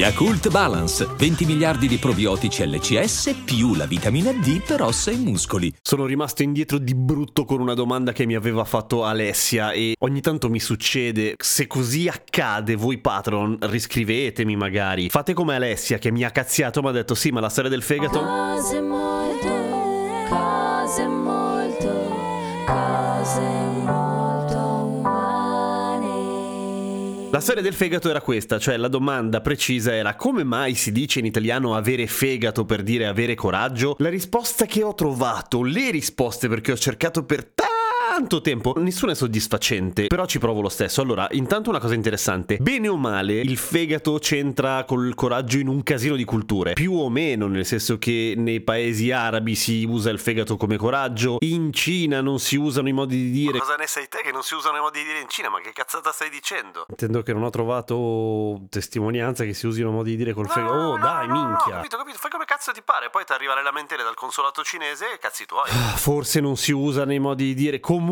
Yakult Balance, 20 miliardi di probiotici LCS più la vitamina D per ossa e muscoli. Sono rimasto indietro di brutto con una domanda che mi aveva fatto Alessia e ogni tanto mi succede, se così accade voi patron, riscrivetemi magari. Fate come Alessia che mi ha cazziato, mi ha detto sì ma la storia del fegato... Cose molto, cose molto, cose molto La storia del fegato era questa, cioè la domanda precisa era come mai si dice in italiano avere fegato per dire avere coraggio? La risposta che ho trovato, le risposte perché ho cercato per tanto tempo, nessuna è soddisfacente, però ci provo lo stesso. Allora, intanto una cosa interessante, bene o male, il fegato c'entra col coraggio in un casino di culture, più o meno, nel senso che nei paesi arabi si usa il fegato come coraggio, in Cina non si usano i modi di dire... Cosa ne sai te che non si usano i modi di dire in Cina? Ma che cazzata stai dicendo? Intendo che non ho trovato testimonianza che si usino modi di dire col fegato. Oh, dai, minchia. capito, capito, fai come cazzo ti pare, poi ti arriva le lamentele dal consolato cinese e cazzi tuoi. Ah, Forse non si usa nei modi di dire comunque,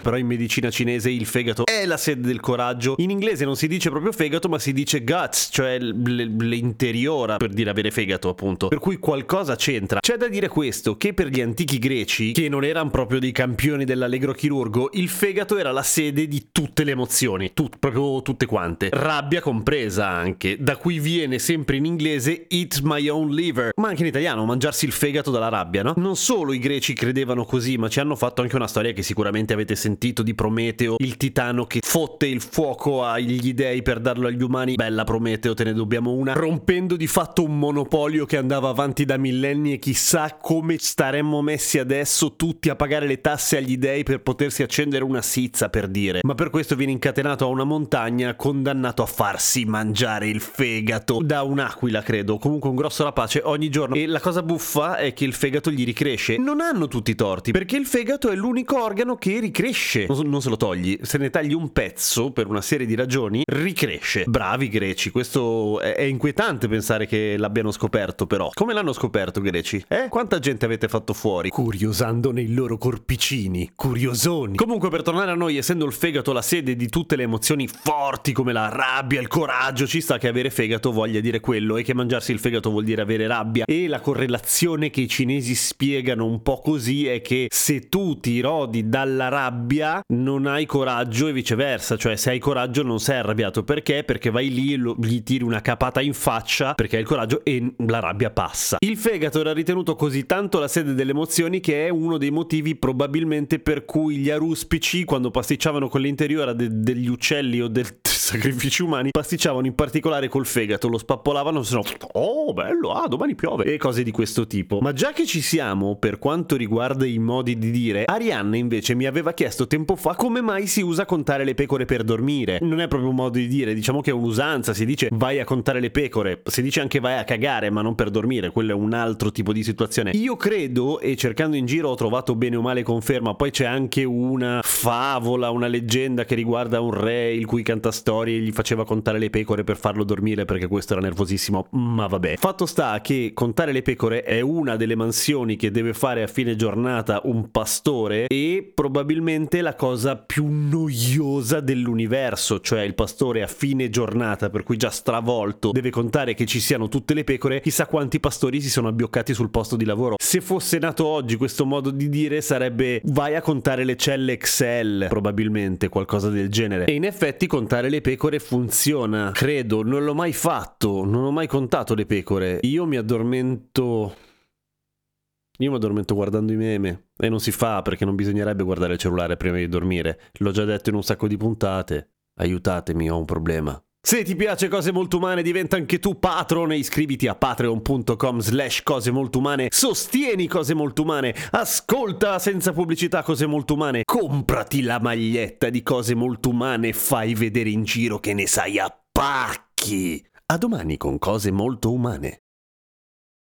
però in medicina cinese il fegato è la sede del coraggio. In inglese non si dice proprio fegato, ma si dice guts, cioè l'interiora per dire avere fegato, appunto. Per cui qualcosa c'entra. C'è da dire questo, che per gli antichi greci, che non erano proprio dei campioni dell'allegro chirurgo, il fegato era la sede di tutte le emozioni, tut- proprio tutte quante. Rabbia compresa anche, da cui viene sempre in inglese eat my own liver, ma anche in italiano mangiarsi il fegato dalla rabbia, no? Non solo i greci credevano così, ma ci hanno fatto anche una storia che sicuramente avete sentito di Prometeo, il titano che fotte il fuoco agli dei per darlo agli umani. Bella Prometeo, te ne dobbiamo una, rompendo di fatto un monopolio che andava avanti da millenni e chissà come staremmo messi adesso tutti a pagare le tasse agli dei per potersi accendere una sizza per dire. Ma per questo viene incatenato a una montagna, condannato a farsi mangiare il fegato da un'aquila, credo, comunque un grosso rapace ogni giorno. E la cosa buffa è che il fegato gli ricresce. Non hanno tutti i torti, perché il fegato è l'unico organo che ricresce. Non, non se lo togli, se ne tagli un pezzo per una serie di ragioni, ricresce. Bravi greci, questo è, è inquietante pensare che l'abbiano scoperto però. Come l'hanno scoperto greci? Eh? Quanta gente avete fatto fuori? Curiosando nei loro corpicini, curiosoni. Comunque per tornare a noi, essendo il fegato la sede di tutte le emozioni forti come la rabbia, il coraggio, ci sta che avere fegato voglia dire quello e che mangiarsi il fegato vuol dire avere rabbia. E la correlazione che i cinesi spiegano un po' così è che se tu ti rodi dalla rabbia non hai coraggio e viceversa, cioè se hai coraggio non sei arrabbiato perché? Perché vai lì e lo- gli tiri una capata in faccia perché hai il coraggio e la rabbia passa. Il fegato era ritenuto così tanto la sede delle emozioni che è uno dei motivi probabilmente per cui gli aruspici quando pasticciavano con l'interiore de- degli uccelli o del sacrifici umani pasticciavano in particolare col fegato, lo spappolavano, se no oh bello, ah domani piove e cose di questo tipo. Ma già che ci siamo per quanto riguarda i modi di dire, Arianna invece mi aveva chiesto tempo fa come mai si usa contare le pecore per dormire. Non è proprio un modo di dire, diciamo che è un'usanza, si dice vai a contare le pecore, si dice anche vai a cagare, ma non per dormire, quello è un altro tipo di situazione. Io credo e cercando in giro ho trovato bene o male conferma, poi c'è anche una favola, una leggenda che riguarda un re il cui cantastorie gli faceva contare le pecore per farlo dormire perché questo era nervosissimo, ma vabbè. Fatto sta che contare le pecore è una delle mansioni che deve fare a fine giornata un pastore e probabilmente la cosa più noiosa dell'universo, cioè il pastore a fine giornata, per cui già stravolto, deve contare che ci siano tutte le pecore, chissà quanti pastori si sono abbioccati sul posto di lavoro. Se fosse nato oggi questo modo di dire sarebbe vai a contare le celle Excel, probabilmente qualcosa del genere. E in effetti contare le pecore funziona, credo, non l'ho mai fatto, non ho mai contato le pecore. Io mi addormento io mi addormento guardando i meme e non si fa perché non bisognerebbe guardare il cellulare prima di dormire. L'ho già detto in un sacco di puntate. Aiutatemi, ho un problema. Se ti piace Cose Molto Umane diventa anche tu patron e iscriviti a patreon.com slash cose molto umane, sostieni Cose Molto Umane, ascolta senza pubblicità Cose Molto Umane, comprati la maglietta di Cose Molto Umane. E fai vedere in giro che ne sai a pacchi. A domani con Cose Molto Umane.